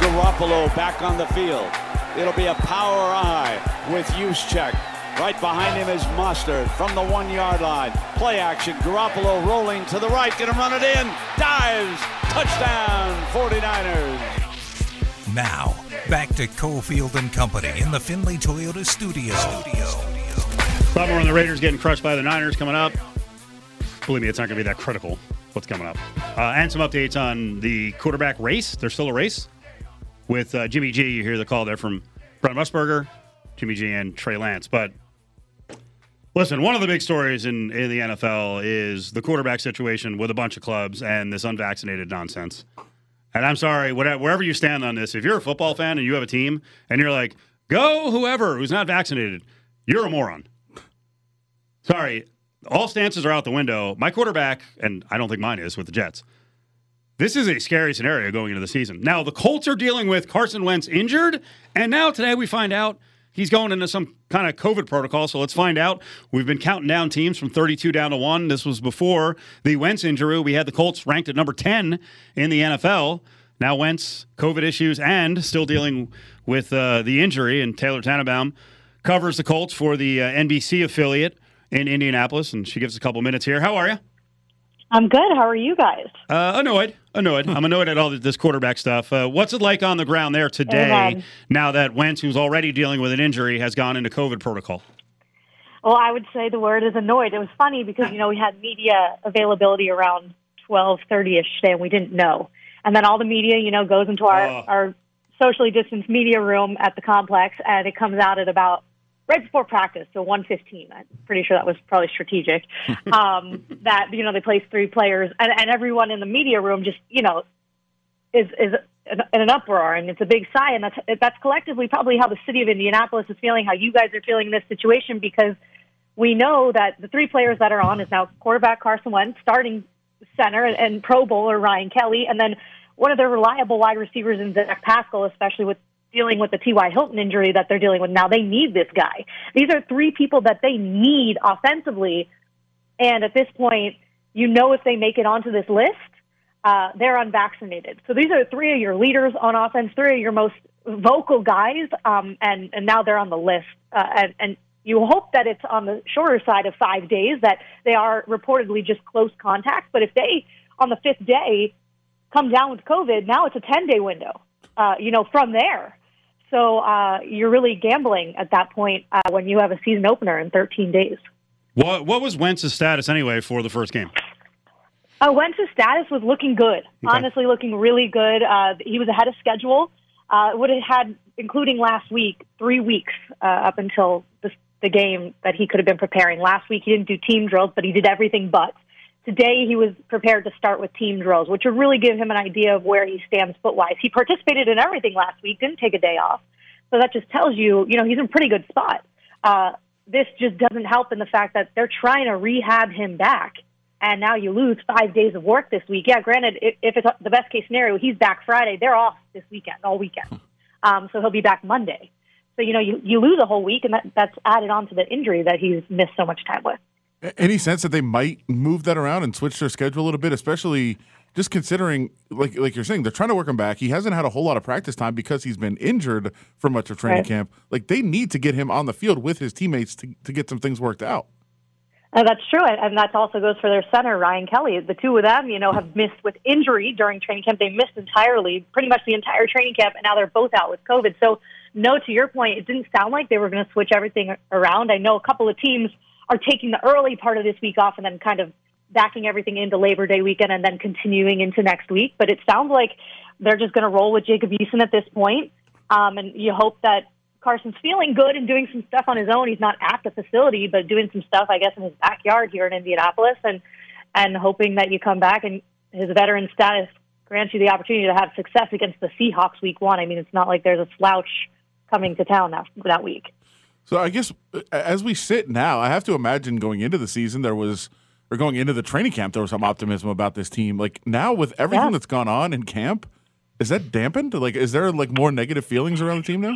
Garoppolo back on the field. It'll be a power eye with check. Right behind him is Mostert from the one yard line. Play action. Garoppolo rolling to the right. Gonna run it in. Dives. Touchdown 49ers. Now, back to Cofield and Company in the Findlay Toyota studio. A lot more on the Raiders getting crushed by the Niners coming up. Believe me, it's not going to be that critical what's coming up. Uh, and some updates on the quarterback race. There's still a race with uh, Jimmy G. You hear the call there from Brent Musburger, Jimmy G, and Trey Lance. But listen, one of the big stories in, in the NFL is the quarterback situation with a bunch of clubs and this unvaccinated nonsense. And I'm sorry, whatever, wherever you stand on this, if you're a football fan and you have a team and you're like, go whoever who's not vaccinated, you're a moron. Sorry, all stances are out the window. My quarterback, and I don't think mine is with the Jets. This is a scary scenario going into the season. Now, the Colts are dealing with Carson Wentz injured, and now today we find out he's going into some kind of COVID protocol. So let's find out. We've been counting down teams from 32 down to one. This was before the Wentz injury. We had the Colts ranked at number 10 in the NFL. Now Wentz, COVID issues, and still dealing with uh, the injury. And Taylor Tannenbaum covers the Colts for the uh, NBC affiliate in Indianapolis, and she gives a couple minutes here. How are you? I'm good. How are you guys? Uh, annoyed. Annoyed. I'm annoyed at all this quarterback stuff. Uh, what's it like on the ground there today now that Wentz, who's already dealing with an injury, has gone into COVID protocol? Well, I would say the word is annoyed. It was funny because, you know, we had media availability around 12:30ish today and we didn't know. And then all the media, you know, goes into our Oh. our socially distanced media room at the complex and it comes out at about right before practice, so 115. I'm pretty sure that was probably strategic. um, that you know they placed three players, and, and everyone in the media room just you know is is in an uproar, and it's a big sigh, and that's that's collectively probably how the city of Indianapolis is feeling, how you guys are feeling in this situation, because we know that the three players that are on is now quarterback Carson Wentz, starting center and, and Pro Bowler Ryan Kelly, and then one of their reliable wide receivers in Zach Pascal, especially with dealing with the T.Y. Hilton injury that they're dealing with now. They need this guy. These are three people that they need offensively. And at this point, you know if they make it onto this list, uh, they're unvaccinated. So these are three of your leaders on offense, three of your most vocal guys, um, and, and now they're on the list. Uh, and, and you hope that it's on the shorter side of five days, that they are reportedly just close contacts. But if they, on the fifth day, come down with COVID, now it's a 10 day window, uh, you know, from there. So uh, you're really gambling at that point uh, when you have a season opener in 13 days. What What was Wentz's status anyway for the first game? Uh, Wentz's status was looking good, honestly, looking really good. Uh, he was ahead of schedule. Uh, would have had, including last week, three weeks uh, up until the, the game that he could have been preparing. Last week he didn't do team drills, but he did everything but. Today he was prepared to start with team drills, which would really give him an idea of where he stands foot wise. He participated in everything last week, didn't take a day off. So that just tells you, you know, he's in a pretty good spot. Uh, this just doesn't help in the fact that they're trying to rehab him back. And now you lose five days of work this week. Yeah, granted, if, if it's the best case scenario, he's back Friday. They're off this weekend, all weekend. Um, so he'll be back Monday. So, you know, you, you lose a whole week, and that, that's added on to the injury that he's missed so much time with. Any sense that they might move that around and switch their schedule a little bit, especially just considering, like like you're saying, they're trying to work him back. He hasn't had a whole lot of practice time because he's been injured for much of training Right. camp. Like they need to get him on the field with his teammates to, to get some things worked out. Uh, that's true, and and that also goes for their center, Ryan Kelly. The two of them, you know, have missed with injury during training camp. They missed entirely, pretty much the entire training camp, and now they're both out with COVID. So, no, to your point, it didn't sound like they were going to switch everything around. I know a couple of teams are taking the early part of this week off and then kind of backing everything into Labor Day weekend and then continuing into next week. But it sounds like they're just going to roll with Jacob Eason at this point. Um, and you hope that Carson's feeling good and doing some stuff on his own. He's not at the facility, but doing some stuff, I guess, in his backyard here in Indianapolis, and and hoping that you come back and his veteran status grants you the opportunity to have success against the Seahawks week one. I mean, it's not like there's a slouch coming to town that that week. So I guess uh, as we sit now, I have to imagine going into the season there was, or going into the training camp, there was some optimism about this team. Like now with everything Yeah. that's gone on in camp, is that dampened? Like, is there like more negative feelings around the team now?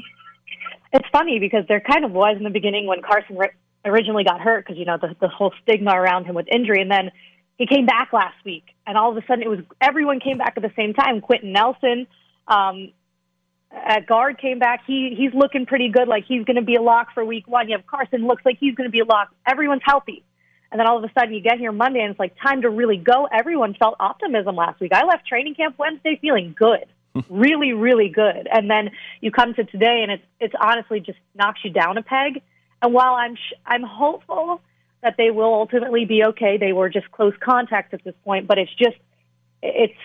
It's funny because there kind of was in the beginning when Carson originally got hurt because you know the, the whole stigma around him with injury, and then he came back last week and all of a sudden it was everyone came back at the same time. Quenton Nelson um, at guard came back. He he's looking pretty good. Like he's going to be a lock for week one. You have Carson looks like he's going to be a lock. Everyone's healthy. And then all of a sudden you get here Monday and it's like time to really go. Everyone felt optimism last week. I left training camp Wednesday feeling good. really, really good. And then you come to today and it's it's honestly just knocks you down a peg. And while I'm sh- I'm hopeful that they will ultimately be okay, they were just close contact at this point, but it's just it's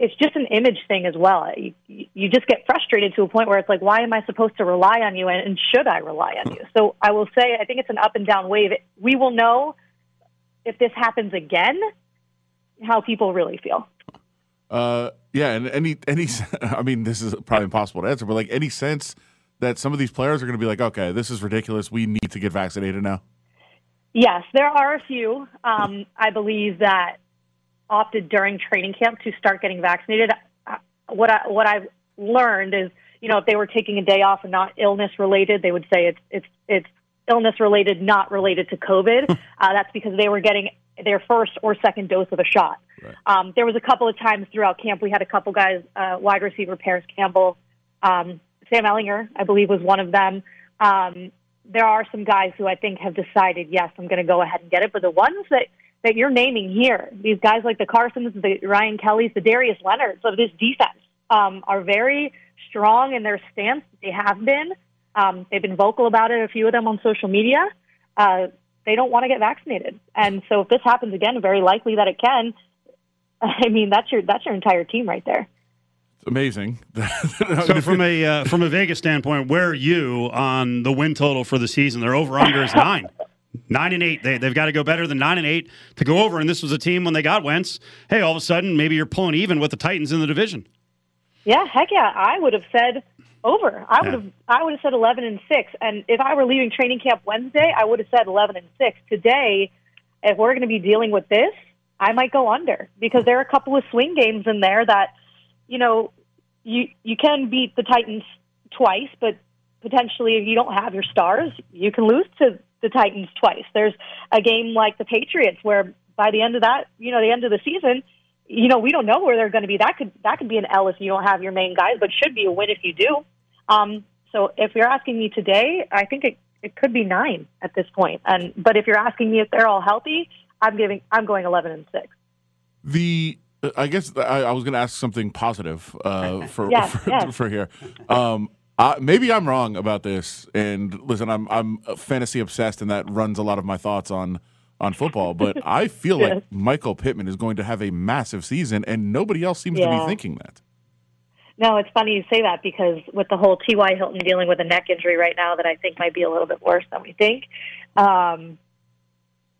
it's just an image thing as well. You, you just get frustrated to a point where it's like, why am I supposed to rely on you, and, and should I rely on you? So I will say, I think it's an up and down wave. We will know if this happens again how people really feel. Uh, yeah, and any any, I mean, this is probably impossible to answer, but like any sense that some of these players are going to be like, okay, this is ridiculous. We need to get vaccinated now. Yes, there are a few. Um, I believe that opted during training camp to start getting vaccinated. Uh, what I what I've learned is, you know, if they were taking a day off and not illness related, they would say it's it's it's illness related, not related to COVID. uh, that's because they were getting their first or second dose of a shot. Right. Um, there was a couple of times throughout camp we had a couple guys, uh, wide receiver Parris Campbell, um, Sam Ehlinger, I believe, was one of them. Um, there are some guys who I think have decided, yes, I'm going to go ahead and get it. But the ones that that you're naming here, these guys like the Carsons, the Ryan Kellys, the Darius Leonards of this defense, um, are very strong in their stance. They have been. Um, they've been vocal about it. A few of them on social media. Uh, they don't want to get vaccinated, and so if this happens again, very likely that it can. I mean, that's your that's your entire team right there. amazing. so from a uh, from a Vegas standpoint, where are you on the win total for the season? Their over under is nine. Nine and eight. They, they've got to go better than nine and eight to go over. And this was a team when they got Wentz. Hey, all of a sudden, maybe you're pulling even with the Titans in the division. Yeah, heck yeah. I would have said over. I would have I would have said eleven and six. And if I were leaving training camp Wednesday, I would have said eleven and six. Today, if we're going to be dealing with this, I might go under because there are a couple of swing games in there that, you know, you you can beat the Titans twice, but potentially if you don't have your stars, you can lose to the Titans twice. There's a game like the Patriots where by the end of that, you know, the end of the season, you know, we don't know where they're going to be. That could that could be an L if you don't have your main guys, but should be a win if you do. Um, so if you're asking me today, I think it it could be nine at this point. And but if you're asking me if they're all healthy, I'm giving I'm going eleven and six. The I guess I, I was going to ask something positive uh, for, yes, for, yes. for here. Um, uh, maybe I'm wrong about this. And listen, I'm I'm fantasy obsessed, and that runs a lot of my thoughts on on football. But I feel yes. like Michael Pittman is going to have a massive season, and nobody else seems yeah. to be thinking that. No, it's funny you say that because with the whole T.Y. Hilton dealing with a neck injury right now, that I think might be a little bit worse than we think. Um,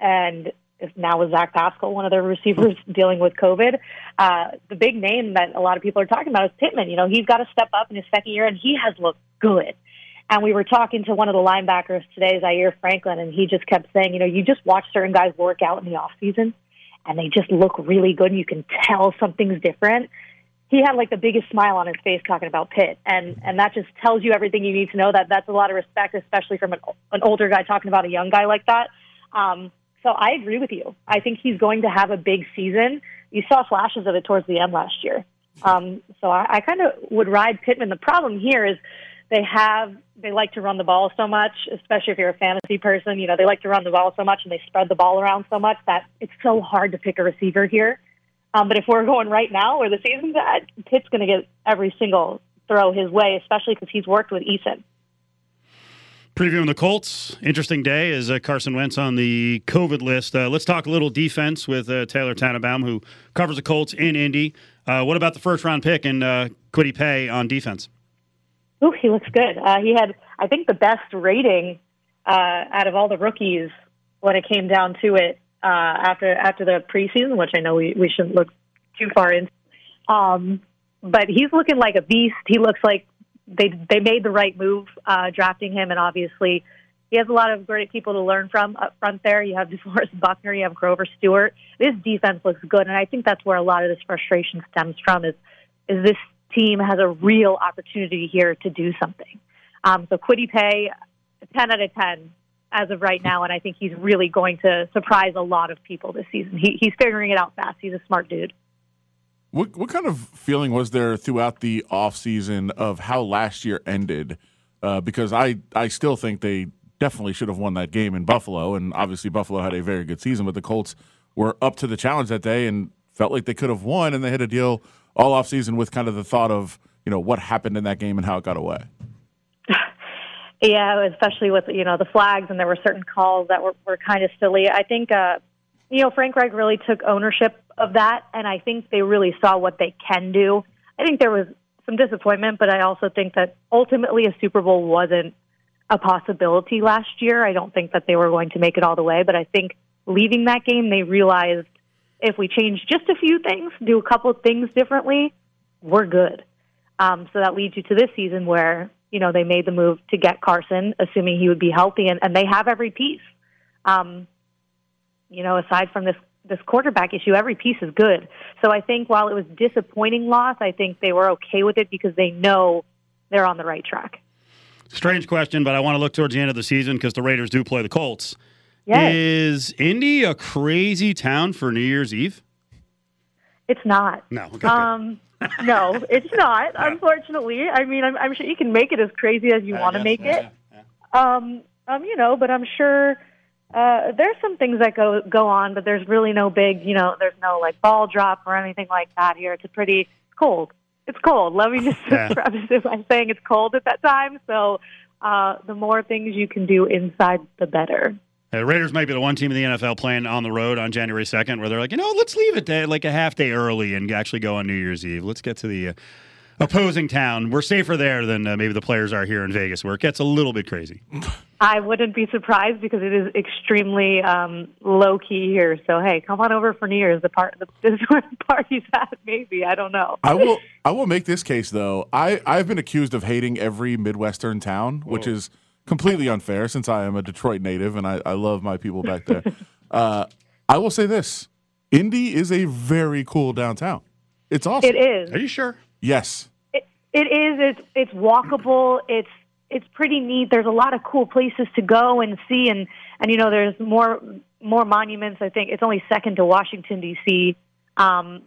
and now with Zach Pascal, one of their receivers dealing with COVID. Uh, the big name that a lot of people are talking about is Pittman. You know, he's got to step up in his second year, and he has looked good. And we were talking to one of the linebackers today, Zaire Franklin, and he just kept saying, you know, you just watch certain guys work out in the off season, and they just look really good, and you can tell something's different. He had like the biggest smile on his face talking about Pitt, and and that just tells you everything you need to know. That that's a lot of respect, especially from an, an older guy talking about a young guy like that. Um, so I agree with you. I think he's going to have a big season. You saw flashes of it towards the end last year. Um, so I, I kind of would ride Pittman. The problem here is they have they like to run the ball so much, especially if you're a fantasy person. You know they like to run the ball so much and they spread the ball around so much that it's so hard to pick a receiver here. Um, but if we're going right now where the season's at, Pitt's going to get every single throw his way, especially because he's worked with Eason. Previewing the Colts, interesting day is uh, Carson Wentz on the COVID list. Uh, let's talk a little defense with uh, Taylor Tannenbaum, who covers the Colts in Indy. Uh, what about the first round pick and uh, Kwity Paye on defense? Ooh, he looks good. Uh, he had, I think, the best rating out of all the rookies when it came down to it after after the preseason, which I know we, we shouldn't look too far in. Um, but he's looking like a beast. He looks like they they made the right move uh, drafting him, and obviously he has a lot of great people to learn from up front there. You have DeForest Buckner, you have Grover Stewart. This defense looks good, and I think that's where a lot of this frustration stems from. Is is this team has a real opportunity here to do something? Um, so Kwity Paye, ten out of ten as of right now, and I think he's really going to surprise a lot of people this season. He, he's figuring it out fast. He's a smart dude. What what kind of feeling was there throughout the offseason of how last year ended? Uh, because I I still think they definitely should have won that game in Buffalo, and obviously Buffalo had a very good season, but the Colts were up to the challenge that day and felt like they could have won, and they had to deal all offseason with kind of the thought of you know what happened in that game and how it got away. Yeah, especially with you know the flags, and there were certain calls that were, were kind of silly. I think uh, you know Frank Reich really took ownership of that, and I think they really saw what they can do. I think there was some disappointment, but I also think that ultimately a Super Bowl wasn't a possibility last year. I don't think that they were going to make it all the way, but I think leaving that game, they realized if we change just a few things, do a couple of things differently, we're good. Um, so that leads you to this season where you know, they made the move to get Carson, assuming he would be healthy, and, and they have every piece. Um, you know, aside from this this quarterback issue, every piece is good. So I think while it was disappointing loss, I think they were okay with it because they know they're on the right track. Strange question, but I want to look towards the end of the season because the Raiders do play the Colts. Yes. Is Indy a crazy town for New Year's Eve? It's not. No. Okay, um, no, it's not. Unfortunately, I mean, I'm, I'm sure you can make it as crazy as you Uh, want to yes, make yeah, it. Um, um, you know, but I'm sure uh, there's some things that go go on, but there's really no big, you know, there's no like ball drop or anything like that here. It's a pretty cold. It's cold. Let me just Yeah. preface it by saying it's cold at that time. So uh, the more things you can do inside, the better. Uh, Raiders might be the one team in the NFL playing on the road on January 2nd where they're like, you know, let's leave it there like a half day early and actually go on New Year's Eve. Let's get to the uh, opposing town. We're safer there than uh, maybe the players are here in Vegas where it gets a little bit crazy. I wouldn't be surprised because it is extremely um, low key here. So hey, come on over for New Year's. The part the, this is where the party's at. Maybe I don't know. I will I will make this case though. I I've been accused of hating every midwestern town, which is completely unfair since I am a Detroit native and I, I love my people back there. uh, I will say this: Indy is a very cool downtown. It's awesome. It is. Are you sure? Yes. It, is. It's it's walkable. It's it's pretty neat. There's a lot of cool places to go and see, and and you know there's more more monuments. I think it's only second to Washington D.C. Um,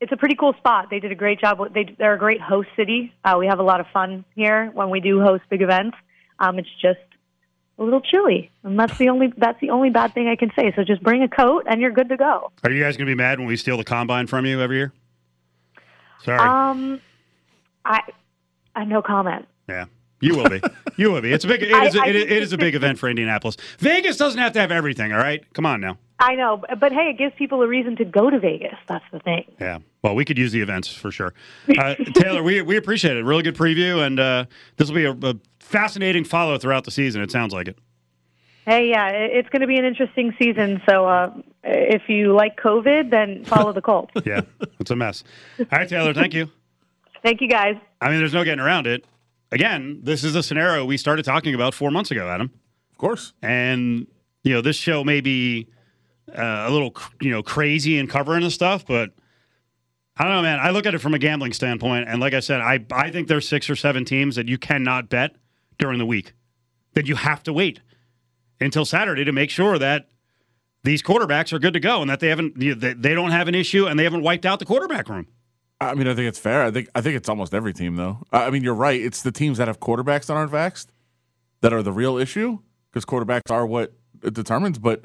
it's a pretty cool spot. They did a great job. They they're a great host city. Uh, we have a lot of fun here when we do host big events. Um, it's just a little chilly, and that's the only that's the only bad thing I can say. So just bring a coat, and you're good to go. Are you guys going to be mad when we steal the combine from you every year? Sorry. Um, I I no comment. yeah. You will be. You will be. It's a big. It I- is. a- I it, it is a big event for Indianapolis. Vegas doesn't have to have everything. All right. Come on now. I know, but, but hey, it gives people a reason to go to Vegas. That's the thing. Yeah. Well, we could use the events for sure. Uh, Taylor, we, we appreciate it. Really good preview, and uh, this will be a, a fascinating follow throughout the season. It sounds like it. Hey, yeah, it's going to be an interesting season. So uh, if you like COVID, then follow the Colts. Yeah, it's a mess. All right, Taylor, thank you. Thank you, guys. I mean, there's no getting around it. Again, this is a scenario we started talking about four months ago, Adam. Of course. And you know, this show may be uh, a little, you know, crazy in covering the stuff, but I don't know, man. I look at it from a gambling standpoint, and like I said, I I think there's six or seven teams that you cannot bet during the week. That you have to wait until Saturday to make sure that these quarterbacks are good to go and that they haven't you know, they, they don't have an issue and they haven't wiped out the quarterback room. I mean, I think it's fair. I think I think it's almost every team though. I mean, you're right. It's the teams that have quarterbacks that aren't vaxxed that are the real issue because quarterbacks are what it determines. But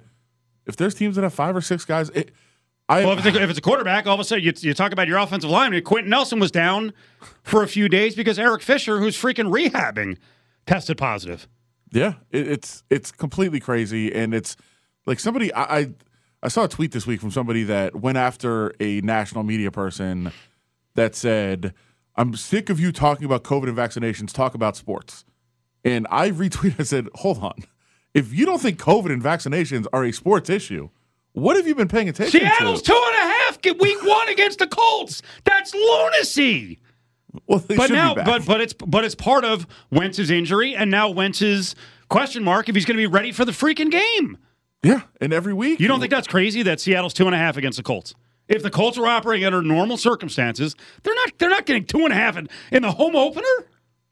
if there's teams that have five or six guys, it, I Well, if it's, a, if it's a quarterback, all of a sudden you, you talk about your offensive line. Quenton Nelson was down for a few days because Eric Fisher, who's freaking rehabbing, tested positive. Yeah, it, it's it's completely crazy, and it's like somebody I, I I saw a tweet this week from somebody that went after a national media person that said, "I'm sick of you talking about COVID and vaccinations. Talk about sports." And I retweeted and said, "Hold on, if you don't think COVID and vaccinations are a sports issue, what have you been paying attention to? Seattle's two and a half get week one against the Colts. That's lunacy. Well, But now, but but it's but it's part of Wentz's injury, and now Wentz's question mark if he's going to be ready for the freaking game. yeah, and every week You don't think that's crazy that Seattle's two and a half against the Colts? If the Colts were operating under normal circumstances, they're not they're not getting two and a half in, in the home opener.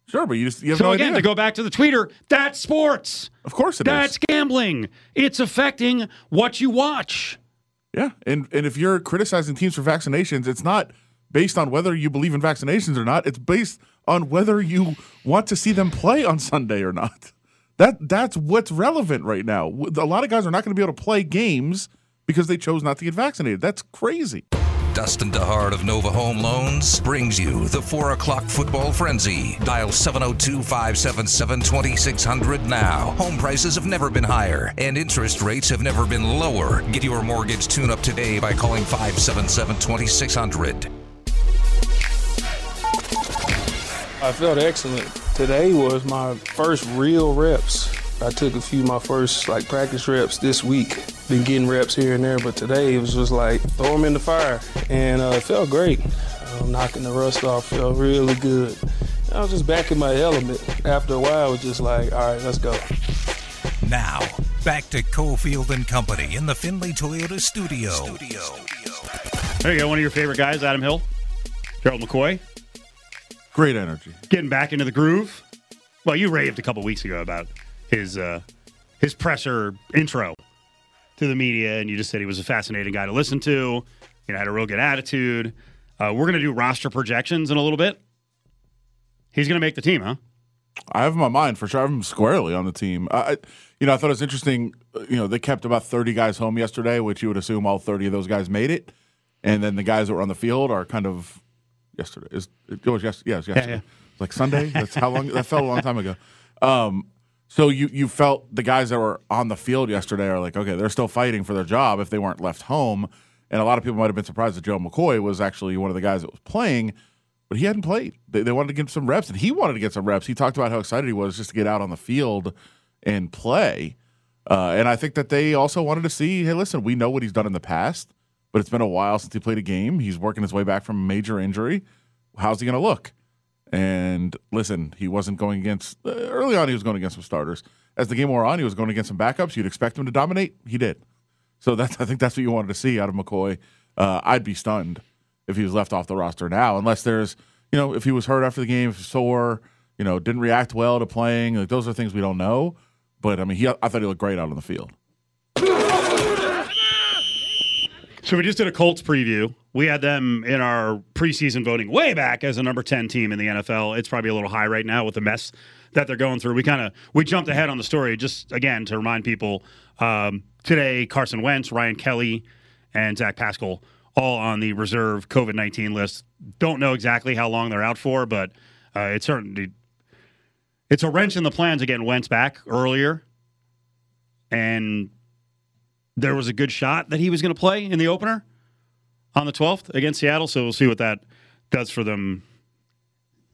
sure, but you just you have So no again, idea. to go back to the tweeter, that's sports. of course, it is. That's gambling. It's affecting what you watch. Yeah, and and if you're criticizing teams for vaccinations, it's not based on whether you believe in vaccinations or not. It's based on whether you want to see them play on Sunday or not. That that's what's relevant right now. A lot of guys are not going to be able to play games because they chose not to get vaccinated. That's crazy. Dustin DeHart of Nova Home Loans brings you the 4 o'clock football frenzy. Dial 702 577 2600 now. Home prices have never been higher, and interest rates have never been lower. Get your mortgage tune up today by calling 577 2600. I felt excellent. Today was my first real reps. I took a few of my first like practice reps this week. Been getting reps here and there, but today it was just like throw them in the fire, and uh, it felt great. Um, knocking the rust off felt really good. I was just back in my element. After a while, it was just like, all right, let's go. Now, back to Cofield and Company in the Findlay Toyota studio. studio. There you go. One of your favorite guys, Adam Hill, Gerald McCoy. Great energy. Getting back into the groove. Well, you raved a couple weeks ago about his uh, his presser intro to the media, and you just said he was a fascinating guy to listen to. You know, had a real good attitude. Uh, we're going to do roster projections in a little bit. He's going to make the team, huh? I have on mind for sure. I have him squarely on the team. I, you know, I thought it was interesting. You know, they kept about thirty guys home yesterday, which you would assume all thirty of those guys made it, and then the guys that were on the field are kind of yesterday. Is it was yes, yes, yesterday. Yeah, yeah. Like Sunday. That's how long. that felt a long time ago. Um, so you you felt the guys that were on the field yesterday are like, okay, they're still fighting for their job if they weren't left home. And a lot of people might have been surprised that Joe McCoy was actually one of the guys that was playing, but he hadn't played. They, they wanted to get some reps, and he wanted to get some reps. He talked about how excited he was just to get out on the field and play. Uh, and I think that they also wanted to see, hey, listen, we know what he's done in the past, but it's been a while since he played a game. He's working his way back from a major injury. How's he going to look? And listen, he wasn't going against uh, early on. He was going against some starters. As the game wore on, he was going against some backups. You'd expect him to dominate. He did. So that's I think that's what you wanted to see out of McCoy. Uh, I'd be stunned if he was left off the roster now, unless there's you know if he was hurt after the game, sore, you know, didn't react well to playing. Like those are things we don't know. But I mean, he I thought he looked great out on the field. So we just did a Colts preview. We had them in our preseason voting way back as a number 10 team in the NFL. It's probably a little high right now with the mess that they're going through. We kind of we jumped ahead on the story just again to remind people um, today Carson Wentz, Ryan Kelly, and Zach Pascal all on the reserve COVID 19 list. Don't know exactly how long they're out for, but uh, it's certainly it's a wrench in the plans getting Wentz back earlier. And there was a good shot that he was going to play in the opener on the 12th against Seattle. So we'll see what that does for them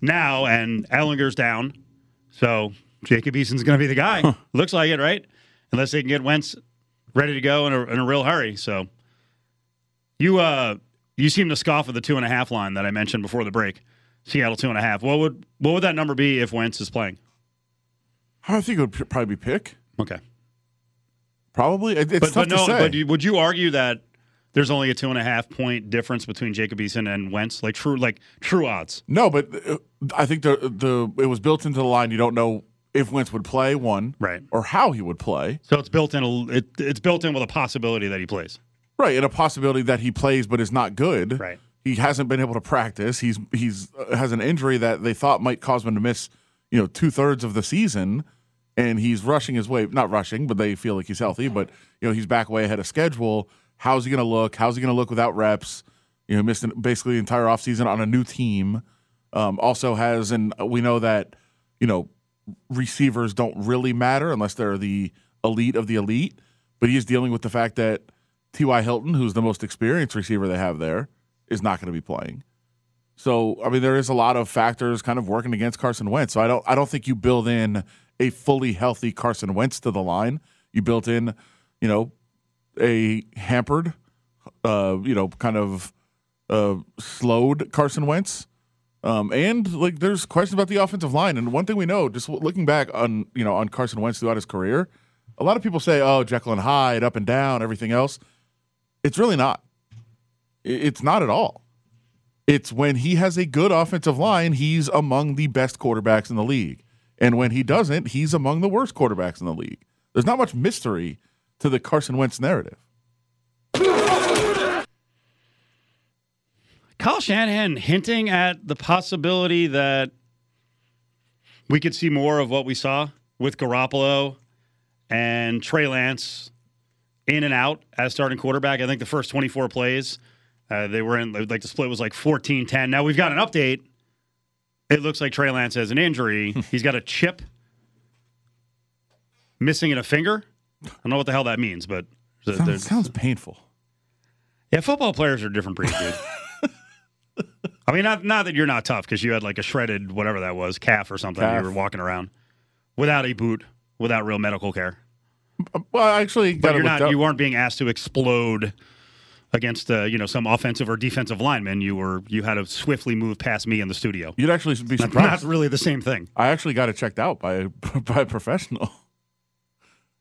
now. And Ehlinger's down. So Jacob Eason's going to be the guy. Huh. Looks like it, right? Unless they can get Wentz ready to go in a, in a real hurry. So you uh you seem to scoff at the two and a half line that I mentioned before the break. Seattle two and a half. What would what would that number be if Wentz is playing? I think it would probably be pick. Okay. Probably. It's but, tough but no, But would you argue that there's only a two and a half point difference between Jacob Eason and Wentz? Like true, like true odds. No, but uh, I think the the it was built into the line. You don't know if Wentz would play one, right, or how he would play. So it's built in. A, it, it's built in with a possibility that he plays, right, and a possibility that he plays but is not good, right. He hasn't been able to practice. He's he's uh, has an injury that they thought might cause him to miss, you know, two thirds of the season and he's rushing his way, not rushing, but they feel like he's healthy, but you know, he's back way ahead of schedule. How's he going to look? How's he going to look without reps? You know, missed basically the entire offseason on a new team. Um, also has, and we know that, you know, receivers don't really matter unless they're the elite of the elite, but he's dealing with the fact that T.Y. Hilton, who's the most experienced receiver they have there, is not going to be playing. So, I mean, there is a lot of factors kind of working against Carson Wentz. So I don't, I don't think you build in a fully healthy Carson Wentz to the line. You built in, you know, a hampered, uh, you know, kind of uh, slowed Carson Wentz. Um, and like, there's questions about the offensive line. And one thing we know, just looking back on, you know, on Carson Wentz throughout his career, a lot of people say, "Oh, Jekyll and Hyde, up and down, everything else." It's really not. It's not at all. It's when he has a good offensive line, he's among the best quarterbacks in the league. And when he doesn't, he's among the worst quarterbacks in the league. There's not much mystery to the Carson Wentz narrative. Kyle Shanahan hinting at the possibility that we could see more of what we saw with Garoppolo and Trey Lance in and out as starting quarterback. I think the first 24 plays, uh, they were in, like the split was like 14 10. Now we've got an update. It looks like Trey Lance has an injury. He's got a chip missing in a finger. I don't know what the hell that means, but sounds, sounds painful. Yeah, football players are different breed, dude. I mean, not not that you're not tough because you had like a shredded whatever that was calf or something. Calf. You were walking around without a boot, without real medical care. Uh, well, I actually But you're it not. up. You weren't being asked to explode against uh, you know some offensive or defensive lineman. You were. You had to swiftly move past me in the studio. You'd actually be surprised. not really the same thing. I actually got it checked out by by a professional.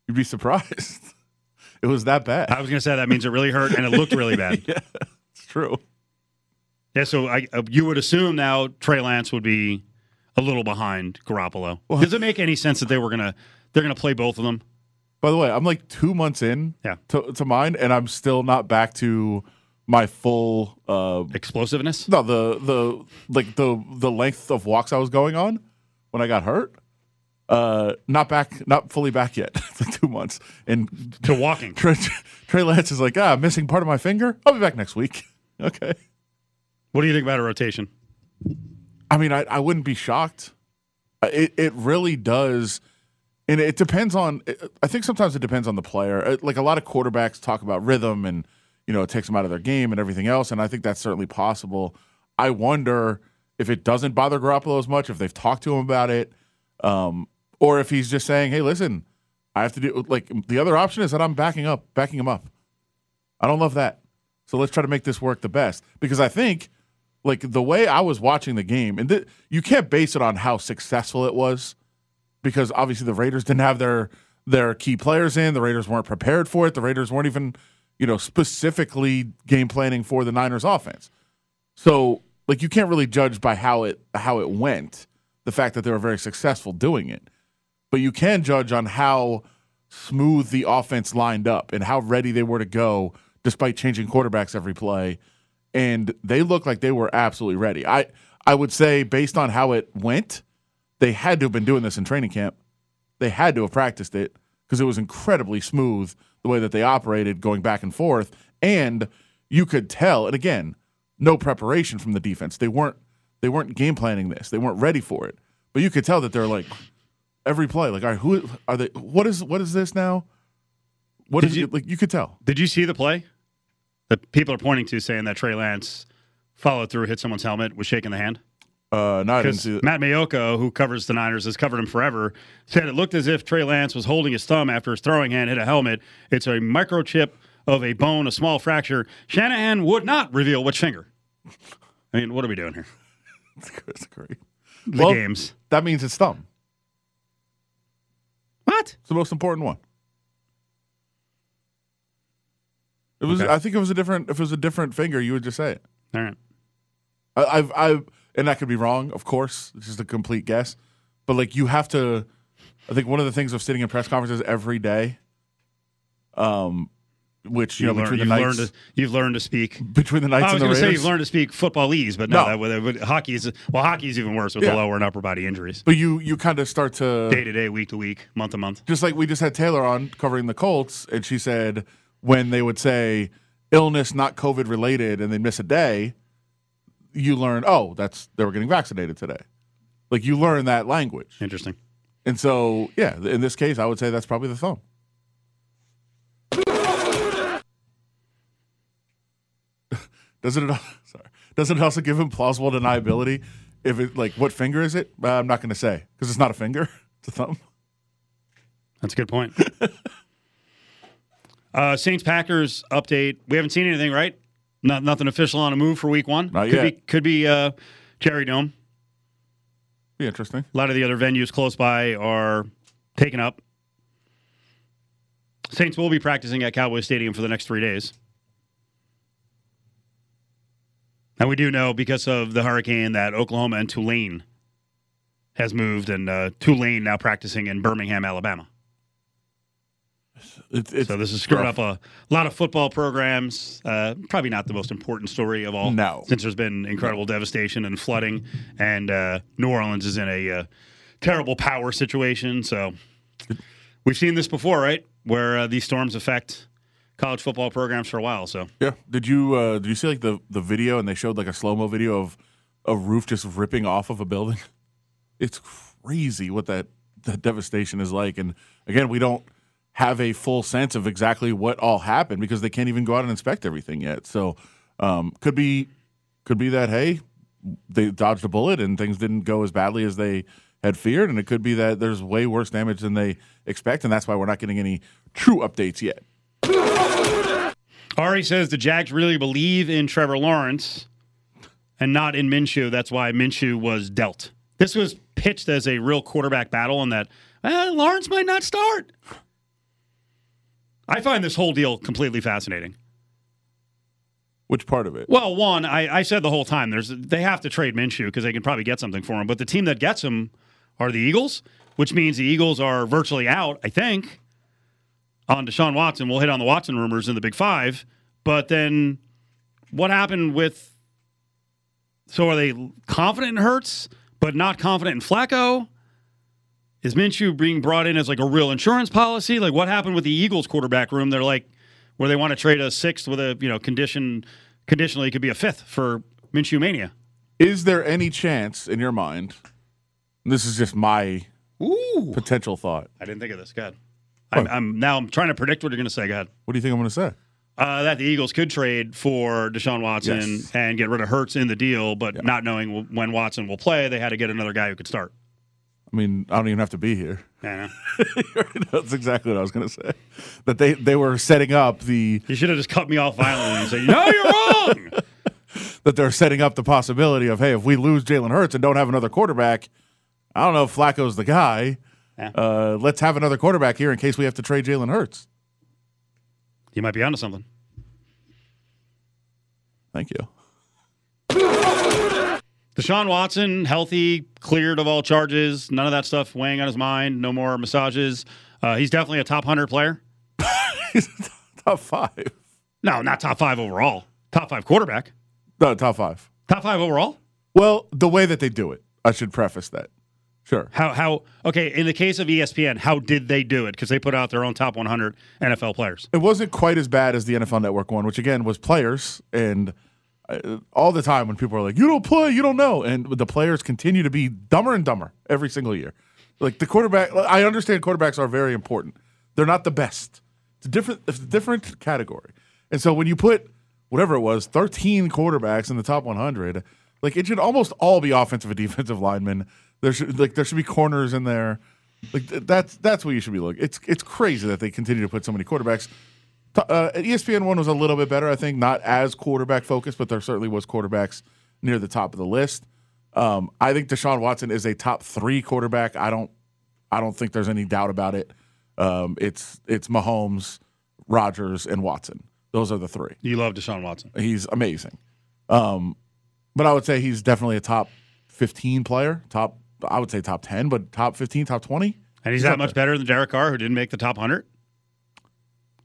You'd be surprised. It was that bad. I was going to say that means it really hurt and it looked really bad. yeah, it's true. Yeah, so I, uh, you would assume now Trey Lance would be a little behind Garoppolo. Well- Does it make any sense that they were gonna they're gonna play both of them? By the way, I'm like two months in Yeah. to, to mine, and I'm still not back to my full. Uh, Explosiveness. no, the the like the the length of walks I was going on when I got hurt. Uh, not back, not fully back yet. Two months, and To walking. Trey, Trey Lance is like, ah, I'm missing part of my finger. I'll be back next week. Okay. What do you think about a rotation? I mean, I, I wouldn't be shocked. It it really does, and it depends on. I think sometimes it depends on the player. Uh, Like a lot of quarterbacks talk about rhythm, and you know it takes them out of their game and everything else. And I think that's certainly possible. I wonder if it doesn't bother Garoppolo as much if they've talked to him about it, um, or if he's just saying, "Hey, listen, I have to do." Like the other option is that I'm backing up, backing him up. I don't love that. So let's try to make this work the best because I think like the way I was watching the game, and th- you can't base it on how successful it was, because obviously the Raiders didn't have their their key players in. The Raiders weren't prepared for it. The Raiders weren't even, you know, specifically game planning for the Niners offense. So like you can't really judge by how it how it went, the fact that they were very successful doing it. But you can judge on how smooth the offense lined up and how ready they were to go despite changing quarterbacks every play and they looked like they were absolutely ready. I I would say based on how it went, they had to have been doing this in training camp. They had to have practiced it because it was incredibly smooth the way that they operated going back and forth and you could tell and again, no preparation from the defense. They weren't they weren't game planning this. They weren't ready for it. But you could tell that they're like every play like all right, who are they what is what is this now? What Did is you- it like you could tell. Did you see the play that people are pointing to, saying that Trey Lance followed through, hit someone's helmet, was shaking the hand? Uh no, didn't Because. Matt Maiocco, who covers the Niners, has covered him forever, said it looked as if Trey Lance was holding his thumb after his throwing hand hit a helmet. It's a microchip of a bone, a small fracture. Shanahan would not reveal which finger. I mean, what are we doing here? That's great. The Well- games. That means it's thumb. What? It's the most important one. It was. Okay. I think it was a different. If it was a different finger, you would just say it. All right. I, I've. I and that could be wrong. Of course, it's just a complete guess. But like, you have to. I think one of the things of sitting in press conferences every day, um, which you, know You've, learned, between you've, the learned nights, to, you've learned to speak. between the nights I was going to say you've learned to speak footballese, but no, No. that would, would, hockey is well, hockey is even worse with Yeah. the lower and upper body injuries, but you you kind of start to day to day, week to week, month to month. just like we just had Taylor on covering the Colts, and she said when they would say illness not COVID related and they miss a day, you learn, oh, that's they were getting vaccinated today. Like you learn that language. Interesting. And so, yeah, in this case, I would say that's probably the thumb. Doesn't it? Sorry. Doesn't it also give him plausible deniability? If it like, what finger is it? Uh, I'm not going to say because it's not a finger; it's a thumb. That's a good point. uh, Saints Packers update. We haven't seen anything, right? Not nothing official on a move for Week One. Not could yet. be could be uh, Cherry Dome. Be interesting. A lot of the other venues close by are taken up. Saints will be practicing at Cowboy Stadium for the next three days. And we do know because of the hurricane that Oklahoma and Tulane has moved, and uh, Tulane now practicing in Birmingham, Alabama. It, it's So this is screwing rough. up a lot of football programs. Uh, probably not the most important story of all. No. since there's been incredible devastation and flooding, and uh, New Orleans is in a uh, terrible power situation. So we've seen this before, right? Where uh, these storms affect college football programs for a while. So Yeah. Did you uh, did you see like the the video and they showed like a slow mo video of a roof just ripping off of a building? It's crazy what that that devastation is like. And again, we don't have a full sense of exactly what all happened because they can't even go out and inspect everything yet. So um, could be could be that hey they dodged a bullet and things didn't go as badly as they had feared, and it could be that there's way worse damage than they expect, and that's why we're not getting any true updates yet. Ari says the Jags really believe in Trevor Lawrence and not in Minshew. That's why Minshew was dealt. This was pitched as a real quarterback battle, and that eh, Lawrence might not start. I find this whole deal completely fascinating. Which part of it? Well, one, I, I said the whole time there's they have to trade Minshew because they can probably get something for him. But the team that gets him are the Eagles, which means the Eagles are virtually out. I think on Deshaun Watson. We'll hit on the Watson rumors in the Big Five. But then, what happened with? So are they confident in Hurts, but not confident in Flacco? Is Minshew being brought in as like a real insurance policy? Like what happened with the Eagles quarterback room? They're like where they want to trade a sixth with a you know condition conditionally it could be a fifth for Minshew mania. Is there any chance in your mind? This is just my Ooh, potential thought. I didn't think of this. God, I'm, I'm now I'm trying to predict what you're going to say. God, What do you think I'm going to say? uh, that the Eagles could trade for Deshaun Watson Yes. and get rid of Hurts in the deal, but not knowing when Watson will play, they had to get another guy who could start. I mean, I don't even have to be here. Yeah, That's exactly what I was going to say. That they they were setting up the you should have just cut me off violently and say, "No, you're wrong." that they're setting up the possibility of hey, if we lose Jalen Hurts and don't have another quarterback, I don't know if Flacco's the guy. Yeah. Uh, let's have another quarterback here in case we have to trade Jalen Hurts. You might be onto something. Thank you. Deshaun Watson, healthy, cleared of all charges, none of that stuff weighing on his mind, no more massages. Uh, he's definitely a top 100 player. He's top five. No, not top five overall. Top five quarterback. No, top five. Top five overall? Well, the way that they do it, I should preface that. Sure. How, how, okay, in the case of ESPN, how did they do it? Because they put out their own top 100 NFL players. It wasn't quite as bad as the NFL Network one, which again was players and Uh, all the time when people are like, "You don't play, you don't know," and the players continue to be dumber and dumber every single year. Like the quarterback, I understand quarterbacks are very important. They're not the best. It's a different, it's a different category. And so when you put whatever it was, thirteen quarterbacks in the top 100, like it should almost all be offensive and defensive linemen. There should like there should be corners in there. Like that's that's what you should be looking. It's it's crazy that they continue to put so many quarterbacks. Uh, ESPN one was a little bit better, I think, not as quarterback focused, but there certainly was quarterbacks near the top of the list. Um, I think Deshaun Watson is a top three quarterback. I don't I don't think there's any doubt about it. Um, it's it's Mahomes, Rodgers, and Watson. Those are the three. You love Deshaun Watson. He's amazing. Um, but I would say he's definitely a top 15 player. Top, I would say top 10, but top 15, top 20. And he's He's that much better than Derek Carr, who didn't make the top 100?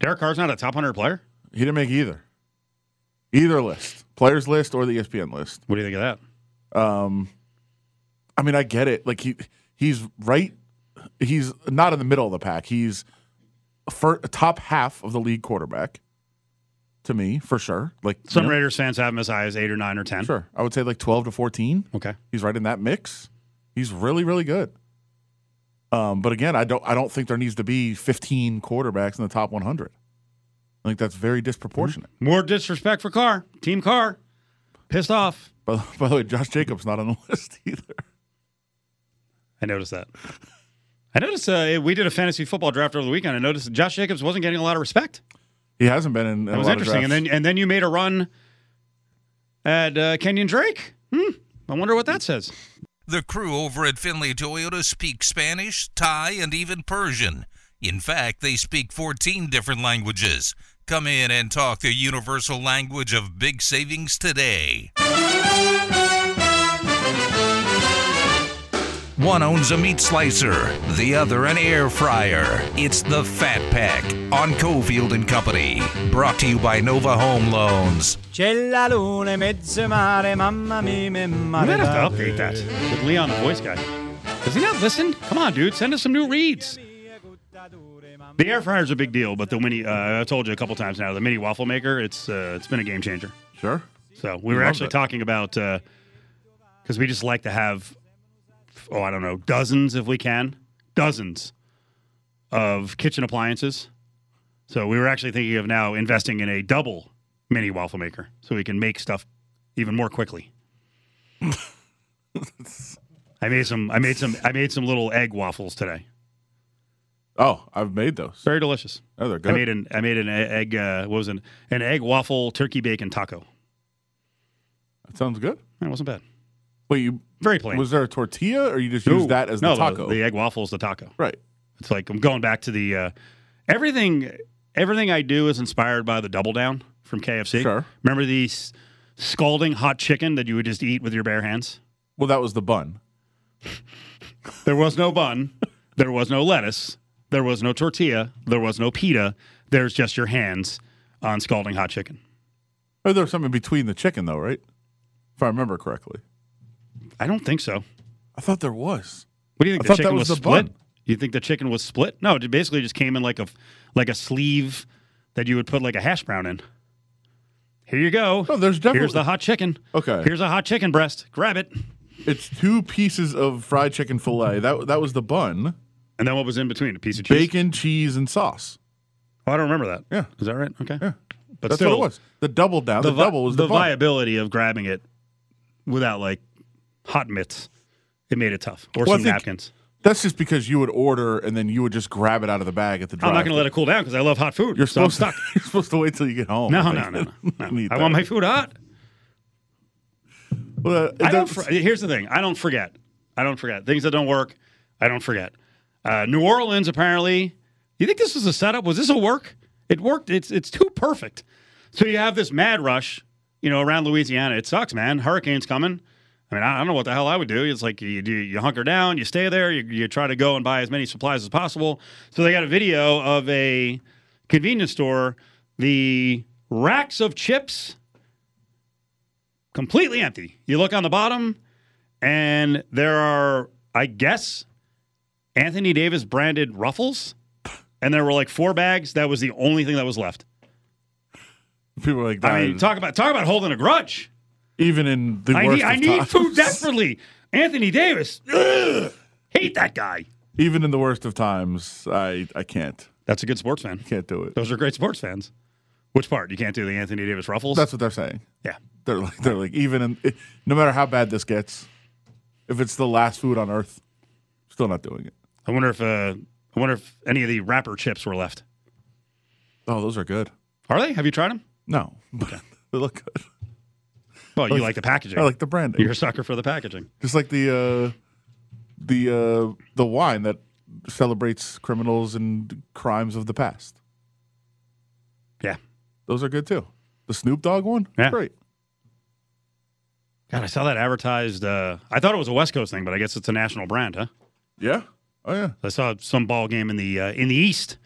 Derek Carr's not a top 100 player? He didn't make either. Either list, players list or the ESPN list. What do you think of that? Um, I mean, I get it. Like he, he's right. He's not in the middle of the pack. He's for top half of the league quarterback. To me, for sure. Like Some you know, Raiders fans have him as high as 8 or 9 or 10. sure. I would say like 12 to 14. Okay. He's right in that mix. He's really, really good. Um, but again, I don't I don't think there needs to be 15 quarterbacks in the top 100. I think that's very disproportionate. More disrespect for Carr. Team Carr. Pissed off. By, by the way, Josh Jacobs not on the list either. I noticed that. I noticed uh, we did a fantasy football draft over the weekend. I noticed Josh Jacobs wasn't getting a lot of respect. He hasn't been in. That a was interesting. And then and then you made a run at uh, Kenyon Drake. Hmm. I wonder what that says. The crew over at Findlay Toyota speak Spanish, Thai, and even Persian. In fact, they speak 14 different languages. Come in and talk the universal language of big savings today. One owns a meat slicer, the other an air fryer. It's the Fat Pack on Cofield and Company. Brought to you by Nova Home Loans. C'è la luna in mezzo mare, mamma mia, mi We mare might have to update that with Leon, the voice guy. Does he not listen? Come on, dude. Send us some new reads. The air fryer's a big deal, but the mini, uh, I told you a couple times now, the mini waffle maker, it's uh, it's been a game changer. Sure. So we were Love actually it. talking about because we just like to have, oh, I don't know, dozens if we can, dozens of kitchen appliances. So we were actually thinking of now investing in a double mini waffle maker so we can make stuff even more quickly. I made some. I made some. I made some little egg waffles today. Oh, I've made those. Very delicious. Oh, they're good. I made an. I made an egg. Uh, what was it? An egg waffle turkey bacon taco. that sounds good. It wasn't bad. Wait, you Very plain. was there a tortilla, or you just No. used that as no, the taco? The, egg waffle is the taco. right. It's like I'm going back to the uh, everything. Everything I do is inspired by the double down from KFC. Sure. Remember the scalding hot chicken that you would just eat with your bare hands? Well, that was the bun. There was no bun. there was no lettuce. There was no tortilla. There was no pita. There's just your hands on scalding hot chicken. Oh, there was something between the chicken, though, right? If I remember correctly. I don't think so. I thought there was. What do you think? I the thought that chicken was was, the split? bun. You think the chicken was split? No, it basically just came in like a like a sleeve that you would put like a hash brown in. Here you go. Oh, there's definitely- Here's the hot chicken. Okay. Here's a hot chicken breast. Grab it. It's two pieces of fried chicken fillet. That that was the bun. And then what was in between? A piece of cheese. Bacon, cheese, and sauce. Oh, I don't remember that. Yeah. Is that right? Okay. Yeah. But That's still, what it was. The double down. The, vi- double was the, the viability of grabbing it without like hot mitts. It made it tough. Or Well, some napkins. That's just because you would order and then you would just grab it out of the bag at the drive. I'm not going to let it cool down because I love hot food. You're so supposed stuck. to. You're supposed to wait till you get home. No, no, no, no. no. I want my food hot. Well, uh, I don't. For, here's the thing. I don't forget. I don't forget things that don't work. I don't forget. Uh, New Orleans apparently. You think this was a setup? Was this a work? It worked. It's it's too perfect. So you have this mad rush, you know, around Louisiana. It sucks, man. Hurricanes coming. I mean, I don't know what the hell I would do. It's like you you, you hunker down, you stay there, you, you try to go and buy as many supplies as possible. So they got a video of a convenience store, the racks of chips completely empty. You look on the bottom, and there are, I guess, Anthony Davis branded ruffles, and there were like four bags. That was the only thing that was left. People like, I mean, "Nah, talk about talk about holding a grudge. Even in the I worst need I need times, food desperately. Anthony Davis, ugh, hate that guy. Even in the worst of times, I I can't That's a good sports fan. can't do it. Those are great sports fans. Which part? You can't do the Anthony Davis ruffles. That's what they're saying. yeah. They're like they're like even in no matter how bad this gets, if it's the last food on earth, still not doing it. I wonder if uh, I wonder if any of the wrapper chips were left. Oh, those are good. Are they? Have you tried them? No, but they look good. Well, you like the packaging. I like the branding. You're a sucker for the packaging. Just like the uh, the uh, the wine that celebrates criminals and crimes of the past. Yeah. Those are good too. The Snoop Dogg one, Yeah. great. God, I saw that advertised. Uh, I thought it was a West Coast thing, but I guess it's a national brand, huh? Yeah. Oh yeah. I saw some ball game in the uh, in the East.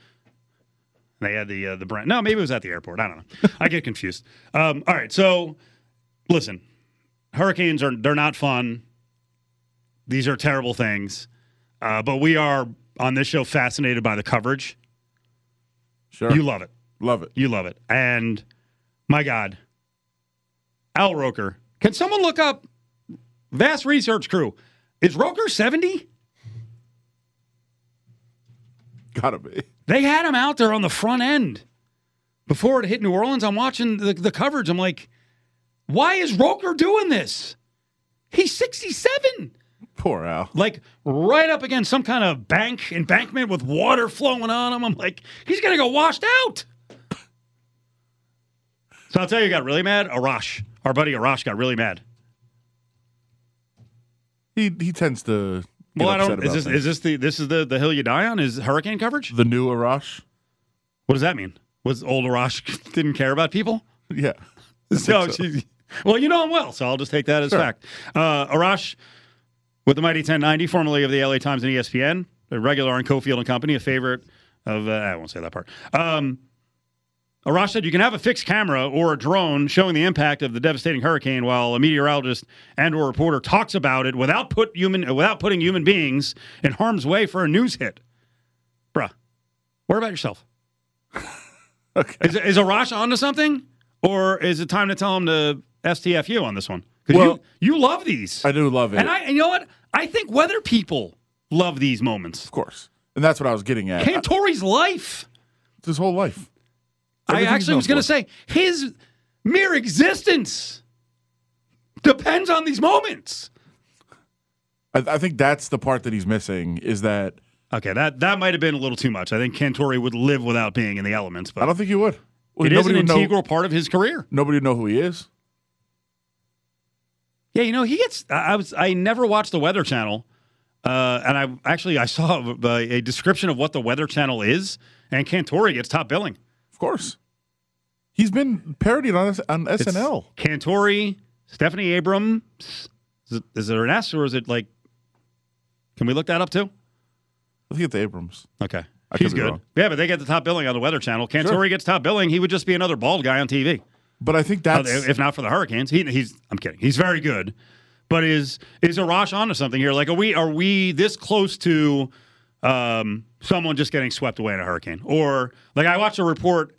They had the uh, the brand. No, maybe it was at the airport. I don't know. I get confused. Um, all right, so listen, hurricanes are they're not fun. These are terrible things, uh, but we are on this show fascinated by the coverage. Sure. You love it. Love it. You love it. And my God, Al Roker. Can someone look up Vast Research Crew? Is Roker 70? Gotta be. They had him out there on the front end before it hit New Orleans. I'm watching the, the coverage. I'm like, why is Roker doing this? He's 67. Poor Al. Like right up against some kind of bank embankment with water flowing on him. I'm like, he's gonna go washed out. So I'll tell you, who got really mad. Arash, our buddy Arash, got really mad. He he tends to. Well, I don't. Is this things. is this the this is the the hill you die on? Is hurricane coverage? the new Arash? What does that mean? Was old Arash didn't care about people? Yeah. So, so. Oh. she- well, you know him well, so I'll just take that as Sure. fact. Uh, Arash with the Mighty 1090, formerly of the LA Times and ESPN, a regular on Cofield and Company, a favorite of, uh, I won't say that part. Um, Arash said you can have a fixed camera or a drone showing the impact of the devastating hurricane while a meteorologist and or reporter talks about it without put human without putting human beings in harm's way for a news hit. Bruh, worry about yourself. Okay. Is, is Arash onto something? Or is it time to tell him to STFU on this one? Because Well- you, you love these. I do love it. And I, and you know what? I think weather people love these moments. of course. And that's what I was getting at. Cantore's life. It's his whole life. I actually was going to say his mere existence depends on these moments. I, I think that's the part that he's missing is that Okay, that that might have been a little too much. I think Cantori would live without being in the elements, but I don't think he would. Well, it is an would know- integral part of his career. Nobody would know who he is. Yeah, you know, he gets. I was. I never watched the Weather Channel, uh, and I actually I saw a, a description of what the Weather Channel is, and Cantore gets top billing. Of course. He's been parodied on on It's SNL. Cantore, Stephanie Abrams. Is it, is it an S or is it like? Can we look that up too? Think it's the Abrams. Okay. I could He's good. wrong. Yeah, but they get the top billing on the Weather Channel. Cantore Sure. gets top billing. He would just be another bald guy on TV. But I think that's if not for the Hurricanes, he, he's. I'm kidding. He's very good, but is is Arash onto something here? Like, are we are we this close to um, someone just getting swept away in a hurricane? Or like I watched a report.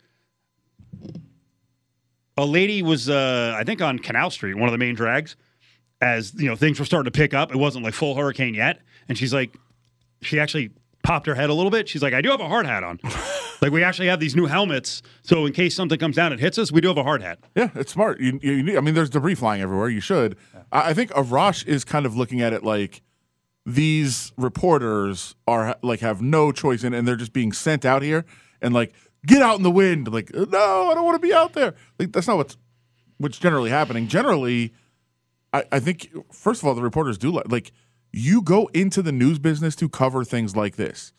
A lady was, uh, I think, on Canal Street, one of the main drags, as you know things were starting to pick up. It wasn't like full hurricane yet, and she's like, she actually popped her head a little bit. She's like, I do have a hard hat on. like we actually have these new helmets, so in case something comes down and hits us, we do have a hard hat. yeah, it's smart. You, you, need- I mean, there's debris flying everywhere. You should. I, I think Arash is kind of looking at it like these reporters are like have no choice in, and they're just being sent out here and like get out in the wind. Like, uh, no, I don't want to be out there. Like that's not what's what's generally happening. Generally, I, I think first of all, the reporters do like like you go into the news business to cover things like this.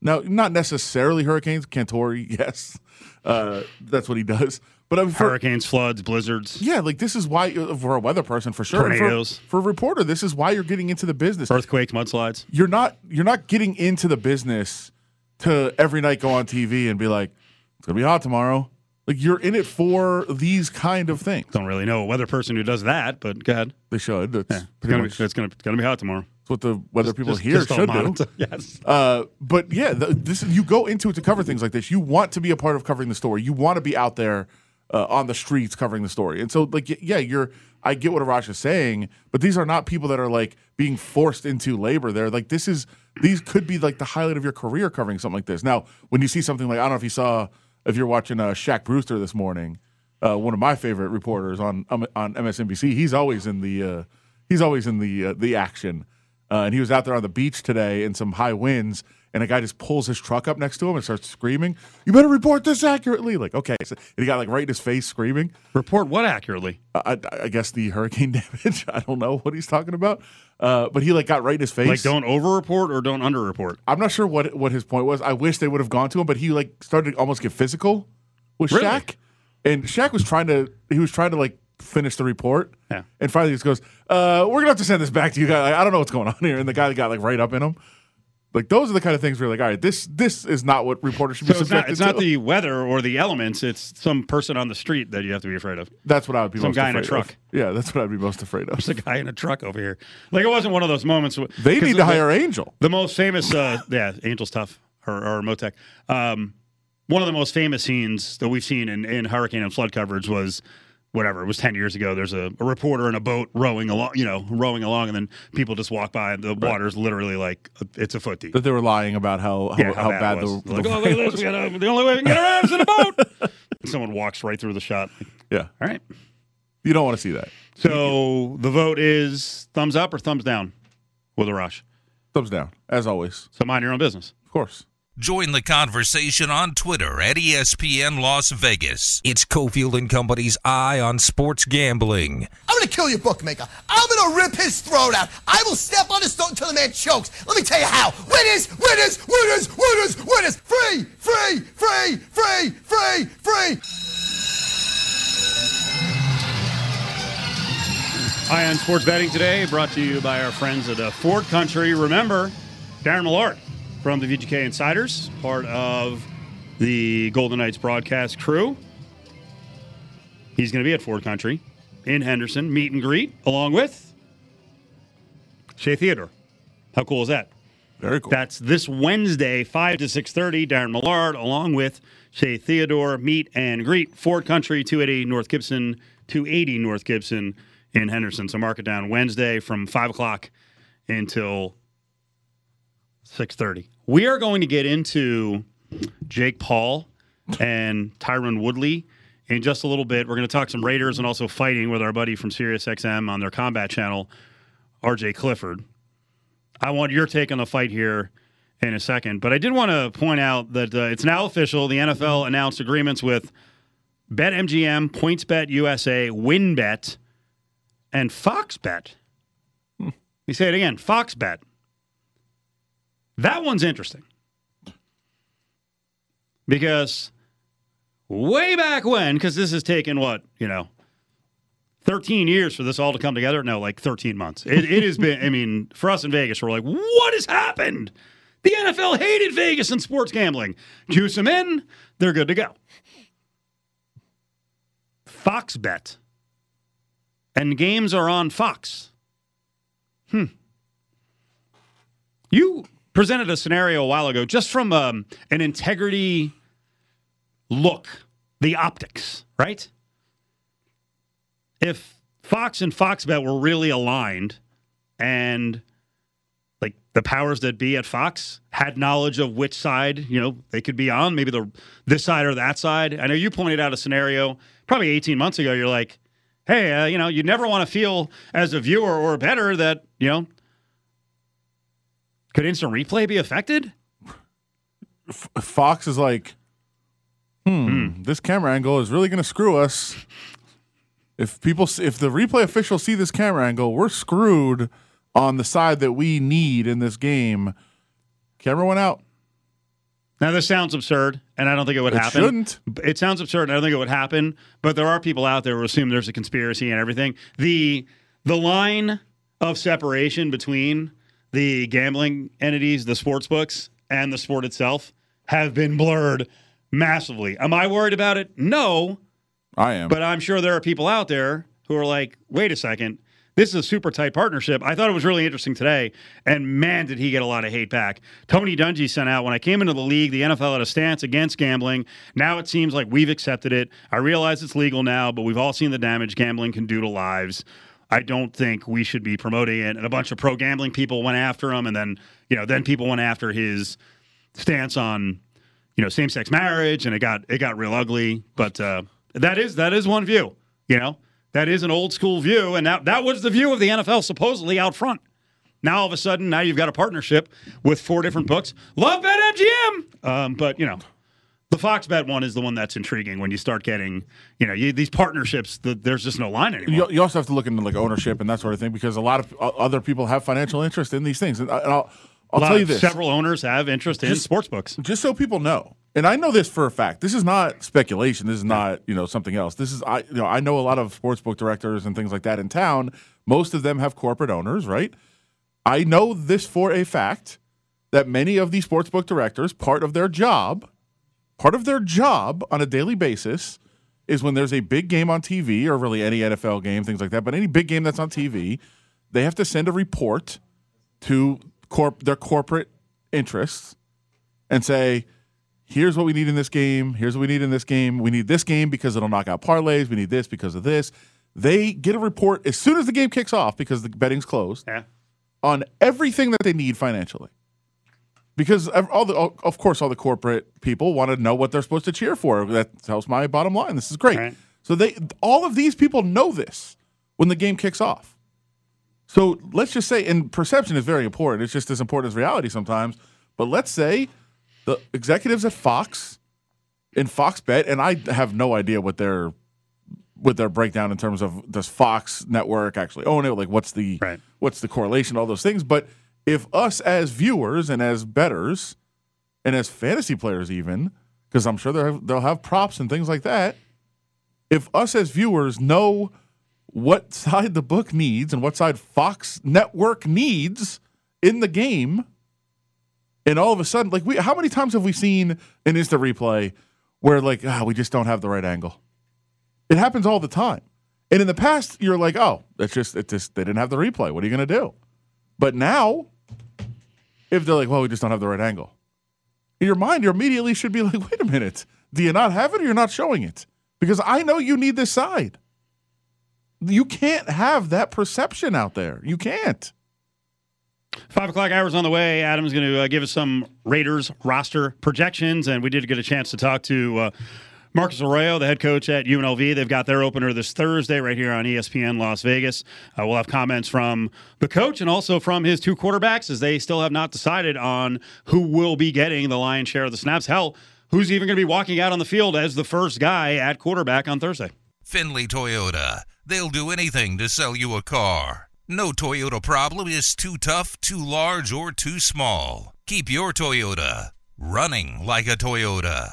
Now, not necessarily hurricanes. Cantore, yes, uh, that's what he does. But I mean, for, Hurricanes, floods, blizzards, yeah, like this is why uh, for a weather person for sure. and for- Tornadoes. For, a reporter, this is why you're getting into the business. earthquakes, mudslides. You're not you're not getting into the business to every night go on TV and be like, it's gonna be hot tomorrow. Like you're in it for these kind of things. Don't really know a weather person who does that, but go ahead. They should. That's It's gonna, much be, it's gonna it's gonna be hot tomorrow. What the weather people Just- here just should do. Yes. Uh, but yeah, the, this you go into it to cover things like this. You want to be a part of covering the story. You want to be out there uh, on the streets covering the story. And so, like, yeah, you're. I get what Arash is saying, but these are not people that are like being forced into labor. They're like this is these could be like the highlight of your career covering something like this. Now, when you see something like I don't know if you saw if you're watching uh, Shaq Brewster this morning, uh, one of my favorite reporters on um, on MSNBC. He's always in the uh, he's always in the uh, the action. Uh, and he was out there on the beach today in some high winds, and a guy just pulls his truck up next to him and starts screaming, "You better report this accurately!" Like, okay, so, and he got like right in his face screaming. Report what accurately? I, I, I guess the hurricane damage. I don't know what he's talking about, uh, but he like got right in his face. Like don't overreport or don't underreport. I'm not sure what what his point was. I wish they would have gone to him, but he like started to almost get physical with Really? Shaq, and Shaq was trying to he was trying to like finish the report, Yeah. and finally he just goes, uh, "We're gonna have to send this back to you guys. I don't know what's going on here." And the guy got like right up in him. Like those are the kind of things where you're like, all right, this this is not what reporters should So be it's not subjected it's not the weather or the elements. It's some person on the street that you have to be afraid of. that's what I would be some most guy in a afraid of. truck. Yeah, that's what I'd be most afraid of. There's a guy in a truck over here. Like it wasn't one of those moments. They need to the- hire Angel. The most famous, uh, yeah, Angel's tough or, or Motec. Um, one of the most famous scenes that we've seen in, in hurricane and flood coverage was whatever it was 10 years ago there's a, a reporter in a boat rowing along you know rowing along and then people just walk by and the water's literally like it's a foot deep That they were lying about how how, yeah, how, bad, it was. the, like, the oh, this. Gotta, the only way we can get around is in a boat. Someone walks right through the shot. yeah. All right. You don't want to see that. So the vote is thumbs up or thumbs down with Arash. Thumbs down, as always. So mind your own business. Of course. Join the conversation on Twitter at ESPN Las Vegas. It's Cofield and Company's Eye on Sports Gambling. I'm gonna kill your bookmaker. I'm gonna rip his throat out. I will step on his throat until the man chokes. Let me tell you how. Winners, winners, winners, winners, winners. Free, free, free, free, free, free. High on sports betting today, brought to you by our friends at uh, Ford Country. Remember, Darren Millard from the VGK Insiders, part of the Golden Knights broadcast crew. He's going to be at Ford Country in Henderson, meet and greet, along with Shea Theodore. How cool is that? Very cool. That's this Wednesday, 5 to 6.30. Darren Millard, along with Shea Theodore, meet and greet. Ford Country, 280 North Gibson, 280 North Gibson in Henderson. So mark it down Wednesday from 5 o'clock until 6.30. We are going to get into Jake Paul and Tyron Woodley in just a little bit. We're going to talk some Raiders and also fighting with our buddy from SiriusXM on their combat channel, RJ Clifford. I want your take on the fight here in a second. But I did want to point out that uh, it's now official. The NFL announced agreements with BetMGM, PointsBet USA, WynnBET, and FoxBet. You say it again, FoxBet. That one's interesting because way back when, because this has taken what you know, thirteen years for this all to come together. No, like thirteen months. It, it has been. I mean, for us in Vegas, we're like, what has happened? The NFL hated Vegas and sports gambling. Juice them in, they're good to go. Fox bet. And games are on Fox. Hmm. You presented a scenario a while ago just from um, an integrity look, the optics, right? If Fox and Foxbet were really aligned and like the powers that be at Fox had knowledge of which side, you know, they could be on, maybe the this side or that side. I know you pointed out a scenario probably 18 months ago. You're like, hey, uh, you know, you never want to feel as a viewer or better that, you know, could instant replay be affected? F- Fox is like, hmm, this camera angle is really going to screw us. If people, if the replay officials see this camera angle, we're screwed on the side that we need in this game. Camera went out. Now, this sounds absurd, and I don't think it would It happen. shouldn't. It sounds absurd, and I don't think it would happen. But there are people out there who assume there's a conspiracy and everything. the The line of separation between the gambling entities, the sports books, and the sport itself have been blurred massively. Am I worried about it? No, I am. but I'm sure there are people out there who are like, wait a second. This is a super tight partnership. I thought it was really interesting today, and man, did he get a lot of hate back. Tony Dungy sent out when I came into the league, the NFL had a stance against gambling. Now it seems like we've accepted it. I realize it's legal now, but we've all seen the damage gambling can do to lives. I don't think we should be promoting it. And a bunch of pro gambling people went after him, and then you know, then people went after his stance on you know same sex marriage, and it got it got real ugly. But uh, that is that is one view. You know, that is an old school view, and that that was the view of the NFL supposedly out front. Now all of a sudden, now you've got a partnership with four different books. Love BetMGM, um, but you know. The Fox Bet one is the one that's intriguing when you start getting, you know, you, these partnerships. The, there's just no line anymore. you, you also have to look into like ownership and that sort of thing because a lot of o- other people have financial interest in these things. And, I, and I'll, I'll tell you this: Several owners have interest in Just- sports books. just so people know, and I know this for a fact. This is not speculation. This is not you know something else. This is I you know I know a lot of sportsbook directors and things like that in town. Most of them have corporate owners, right? I know this for a fact that many of these sportsbook directors, part of their job, part of their job on a daily basis is when there's a big game on TV or really any NFL game, things like that, but any big game that's on TV, they have to send a report to corp their corporate interests and say, here's what we need in this game, here's what we need in this game. We need this game because it'll knock out parlays, we need this because of this. They get a report as soon as the game kicks off because the betting's closed Yeah. on everything that they need financially. Because all the, of course, all the corporate people want to know what they're supposed to cheer for. That helps my bottom line. This is great. Right. So they, all of these people know this when the game kicks off. So let's just say, and perception is very important. It's just as important as reality sometimes. But let's say the executives at Fox in Fox Bet, and I have no idea what their what their breakdown in terms of does Fox network actually own it? Like what's the Right. what's the correlation, all those things. But if us as viewers and as betters and as fantasy players even, because I'm sure they'll have, they'll have props and things like that, if us as viewers know what side the book needs and what side Fox Network needs in the game. And all of a sudden, like we, how many times have we seen an instant replay where like ah, we just don't have the right angle? It happens all the time. And in the past, you're like, oh, that's just it. Just they didn't have the replay. What are you going to do? But now, if they're like, well, we just don't have the right angle, in your mind, you immediately should be like, wait a minute, do you not have it or you're not showing it? Because I know you need this side. You can't have that perception out there. You can't. Five o'clock hours on the way. Adam's going to uh, give us some Raiders roster projections, and we did get a chance to talk to uh, Marcus Arroyo, the head coach at UNLV. They've got their opener this Thursday right here on ESPN Las Vegas. Uh, we'll have comments from the coach and also from his two quarterbacks as they still have not decided on who will be getting the lion's share of the snaps. Hell, who's even going to be walking out on the field as the first guy at quarterback on Thursday? Findlay Toyota. They'll do anything to sell you a car. No Toyota problem is too tough, too large, or too small. Keep your Toyota running like a Toyota.